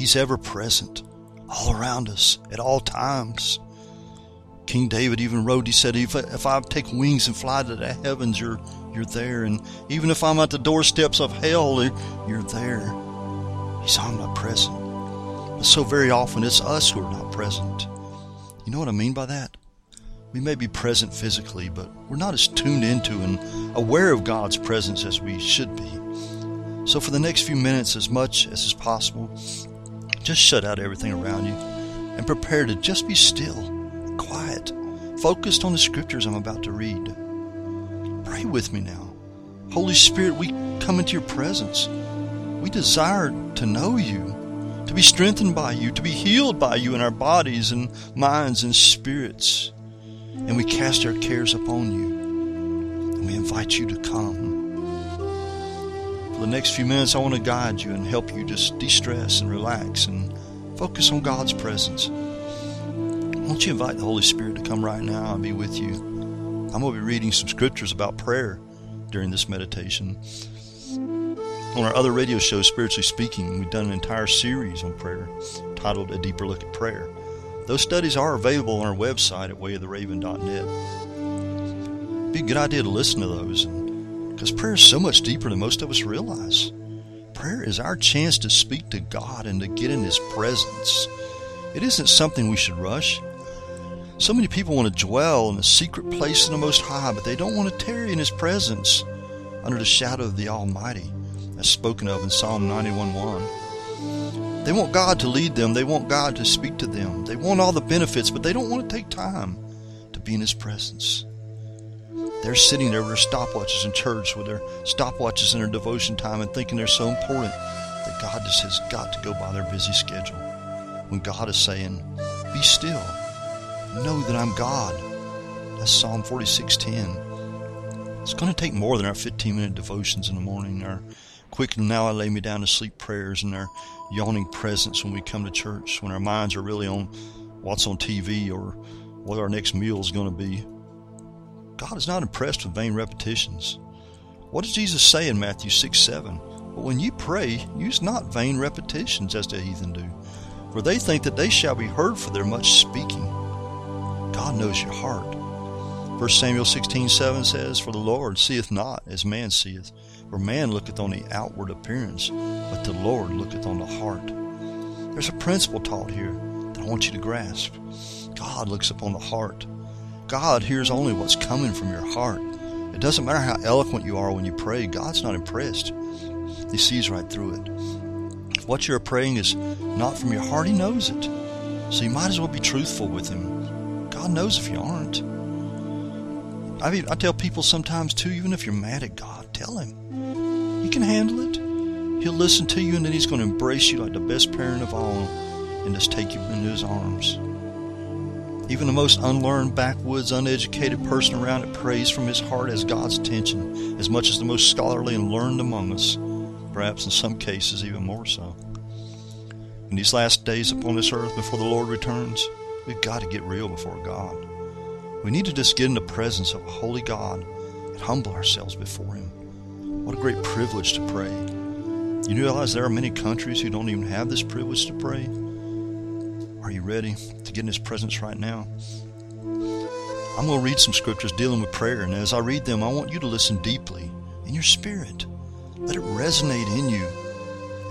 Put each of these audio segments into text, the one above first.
He's ever present, all around us, at all times. King David even wrote, he said, if, if I take wings and fly to the heavens, you're, you're there. And even if I'm at the doorsteps of hell, you're there. He's omnipresent. But so very often it's us who are not present. You know what I mean by that? We may be present physically, but we're not as tuned into and aware of God's presence as we should be. So, for the next few minutes, as much as is possible, just shut out everything around you and prepare to just be still, quiet, focused on the scriptures I'm about to read. Pray with me now. Holy Spirit, we come into your presence. We desire to know you, to be strengthened by you, to be healed by you in our bodies and minds and spirits. And we cast our cares upon you. And we invite you to come. The next few minutes, I want to guide you and help you just de stress and relax and focus on God's presence. Won't you invite the Holy Spirit to come right now and be with you? I'm going to be reading some scriptures about prayer during this meditation. On our other radio show, Spiritually Speaking, we've done an entire series on prayer titled A Deeper Look at Prayer. Those studies are available on our website at wayoftheraven.net. It'd be a good idea to listen to those because prayer is so much deeper than most of us realize. Prayer is our chance to speak to God and to get in His presence. It isn't something we should rush. So many people want to dwell in a secret place in the Most High, but they don't want to tarry in His presence under the shadow of the Almighty, as spoken of in Psalm 91:1. They want God to lead them. They want God to speak to them. They want all the benefits, but they don't want to take time to be in His presence. They're sitting there with their stopwatches in church, with their stopwatches in their devotion time, and thinking they're so important that God just has got to go by their busy schedule. When God is saying, Be still, know that I'm God. That's Psalm 46:10. It's going to take more than our 15 minute devotions in the morning, our quick now I lay me down to sleep prayers, and our yawning presence when we come to church, when our minds are really on what's on TV or what our next meal is going to be. God is not impressed with vain repetitions. What does Jesus say in Matthew 6 7? But when you pray, use not vain repetitions as the heathen do, for they think that they shall be heard for their much speaking. God knows your heart. 1 Samuel 16 7 says, For the Lord seeth not as man seeth, for man looketh on the outward appearance, but the Lord looketh on the heart. There's a principle taught here that I want you to grasp. God looks upon the heart. God hears only what's coming from your heart. It doesn't matter how eloquent you are when you pray, God's not impressed. He sees right through it. If what you're praying is not from your heart, He knows it. So you might as well be truthful with Him. God knows if you aren't. I, mean, I tell people sometimes too, even if you're mad at God, tell Him. He can handle it. He'll listen to you and then He's going to embrace you like the best parent of all and just take you into His arms. Even the most unlearned, backwoods, uneducated person around it prays from his heart as God's attention, as much as the most scholarly and learned among us, perhaps in some cases even more so. In these last days upon this earth before the Lord returns, we've got to get real before God. We need to just get in the presence of a holy God and humble ourselves before Him. What a great privilege to pray. You realize there are many countries who don't even have this privilege to pray? Are you ready to get in His presence right now? I'm going to read some scriptures dealing with prayer, and as I read them, I want you to listen deeply in your spirit. Let it resonate in you.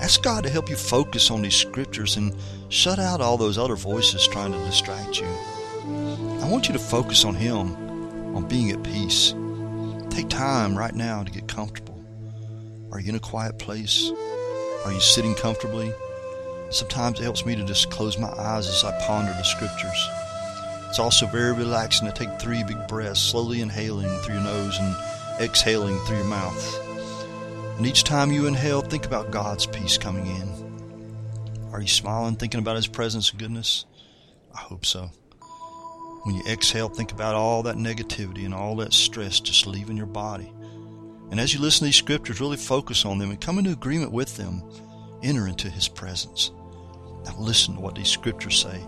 Ask God to help you focus on these scriptures and shut out all those other voices trying to distract you. I want you to focus on Him, on being at peace. Take time right now to get comfortable. Are you in a quiet place? Are you sitting comfortably? Sometimes it helps me to just close my eyes as I ponder the scriptures. It's also very relaxing to take three big breaths, slowly inhaling through your nose and exhaling through your mouth. And each time you inhale, think about God's peace coming in. Are you smiling, thinking about His presence and goodness? I hope so. When you exhale, think about all that negativity and all that stress just leaving your body. And as you listen to these scriptures, really focus on them and come into agreement with them. Enter into His presence. Now listen to what these scriptures say.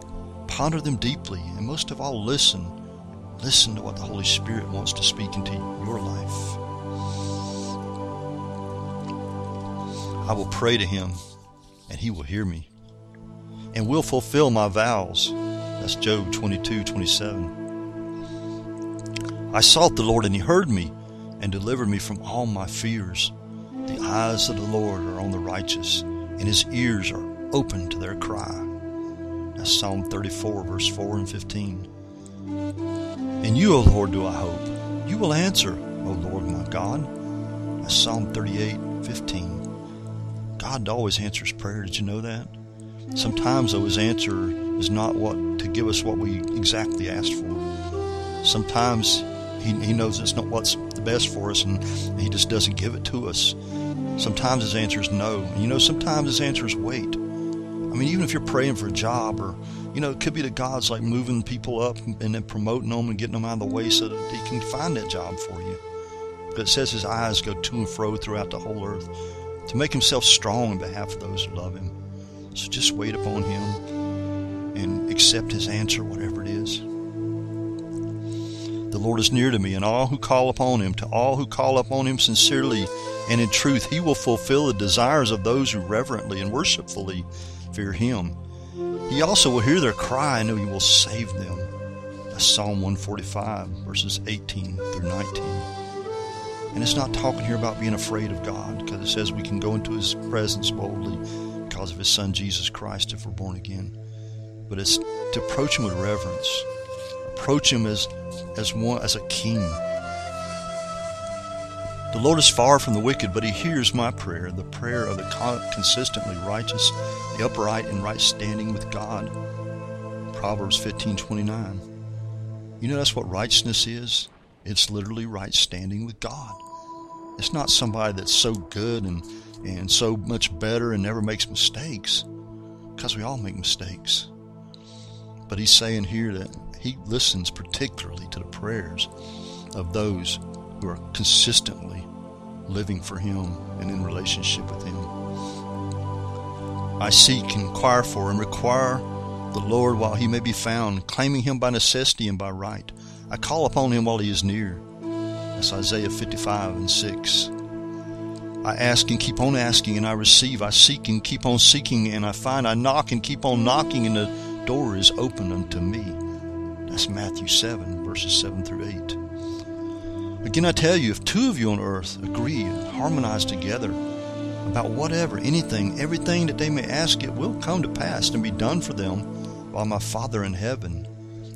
Ponder them deeply, and most of all, listen. Listen to what the Holy Spirit wants to speak into your life. I will pray to Him, and He will hear me, and will fulfill my vows. That's Job 22 27. I sought the Lord, and He heard me and delivered me from all my fears. The eyes of the Lord are on the righteous, and His ears are open to their cry. That's Psalm 34, verse 4 and 15. In you, O Lord, do I hope. You will answer, O Lord my God. That's Psalm 38, 15. God always answers prayer. Did you know that? Sometimes, though, His answer is not what to give us what we exactly asked for. Sometimes He, he knows it's not what's the best for us, and He just doesn't give it to us. Sometimes His answer is no. You know, sometimes His answer is wait. I mean, even if you're praying for a job, or you know, it could be that God's like moving people up and then promoting them and getting them out of the way so that He can find that job for you. But it says His eyes go to and fro throughout the whole earth to make Himself strong on behalf of those who love Him. So just wait upon Him and accept His answer, whatever it is. The Lord is near to me, and all who call upon Him, to all who call upon Him sincerely and in truth, He will fulfill the desires of those who reverently and worshipfully fear Him. He also will hear their cry, and He will save them. That's Psalm 145, verses 18 through 19. And it's not talking here about being afraid of God, because it says we can go into His presence boldly because of His Son Jesus Christ if we're born again. But it's to approach Him with reverence, approach Him as as one as a king. The Lord is far from the wicked, but He hears my prayer, the prayer of the consistently righteous, the upright in right standing with God. Proverbs 15:29. You know that's what righteousness is. It's literally right standing with God. It's not somebody that's so good and and so much better and never makes mistakes, because we all make mistakes. But He's saying here that He listens particularly to the prayers of those who are consistently living for Him and in relationship with Him. I seek, inquire for, and require the Lord while He may be found, claiming Him by necessity and by right. I call upon Him while He is near. That's Isaiah 55 and 6. I ask and keep on asking, and I receive. I seek and keep on seeking, and I find. I knock and keep on knocking, and the door is open unto me. That's Matthew 7, verses 7 through 8. Again, I tell you, if two of you on earth agree and harmonize together about whatever, anything, everything that they may ask, it will come to pass and be done for them by my Father in heaven.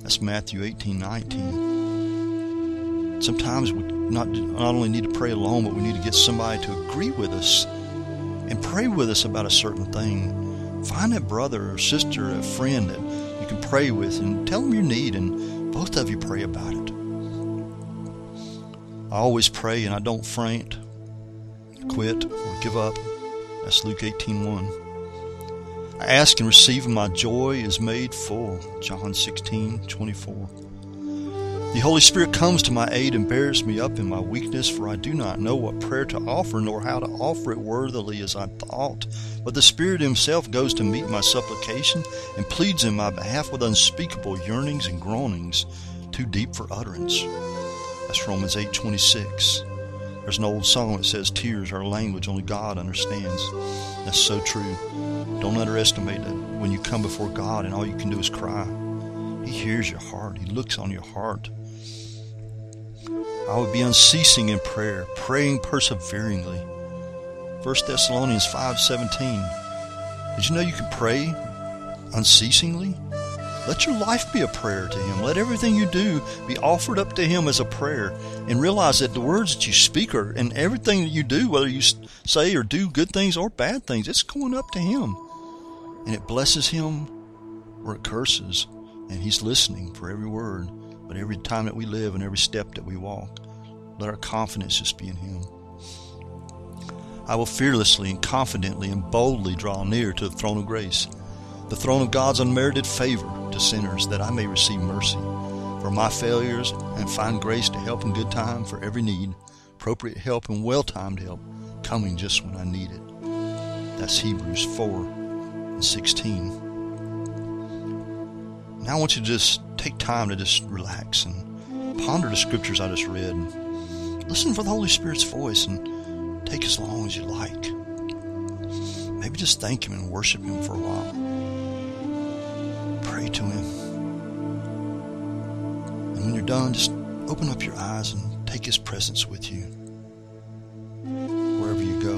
That's Matthew 18, 19. Sometimes we not, not only need to pray alone, but we need to get somebody to agree with us and pray with us about a certain thing. Find a brother or sister, a friend that you can pray with and tell them your need, and both of you pray about it. I always pray and I don't faint, quit, or give up. That's Luke 18:1. I ask and receive, and my joy is made full. John 16:24. The Holy Spirit comes to my aid and bears me up in my weakness, for I do not know what prayer to offer, nor how to offer it worthily as I thought. But the Spirit Himself goes to meet my supplication and pleads in my behalf with unspeakable yearnings and groanings, too deep for utterance. That's Romans 8:26. There's an old song that says, "Tears are a language only God understands." That's so true. Don't underestimate that when you come before God and all you can do is cry. He hears your heart. He looks on your heart. I would be unceasing in prayer, praying perseveringly. 1 Thessalonians 5:17. Did you know you can pray unceasingly? Let your life be a prayer to Him. Let everything you do be offered up to Him as a prayer. And realize that the words that you speak are, and everything that you do, whether you say or do good things or bad things, it's going up to Him. And it blesses Him or it curses. And He's listening for every word, but every time that we live and every step that we walk, let our confidence just be in Him. I will fearlessly and confidently and boldly draw near to the throne of grace, the throne of God's unmerited favor to sinners, that I may receive mercy for my failures and find grace to help in good time for every need, appropriate help and well timed help coming just when I need it. That's Hebrews 4 and 16. Now I want you to just take time to just relax and ponder the scriptures I just read. Listen for the Holy Spirit's voice and Take as long as you like. Maybe just thank Him and worship Him for a while. To Him. And when you're done, just open up your eyes and take His presence with you wherever you go.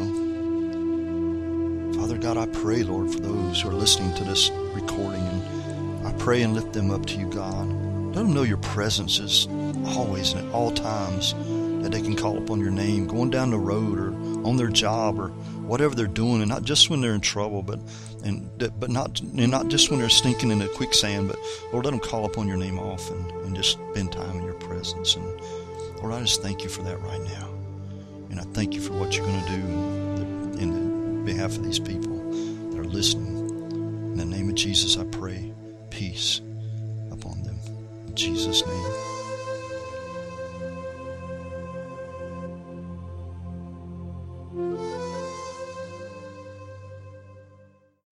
Father God, I pray, Lord, for those who are listening to this recording, and I pray and lift them up to you, God. Let them know your presence is always and at all times that they can call upon your name going down the road or on their job or whatever they're doing and not just when they're in trouble but and but not and not just when they're stinking in the quicksand but lord let them call upon your name often and just spend time in your presence. And lord i just thank you for that right now. And i thank you for what you're going to do in, in behalf of these people that are listening. In the name of jesus i pray peace upon them. In jesus name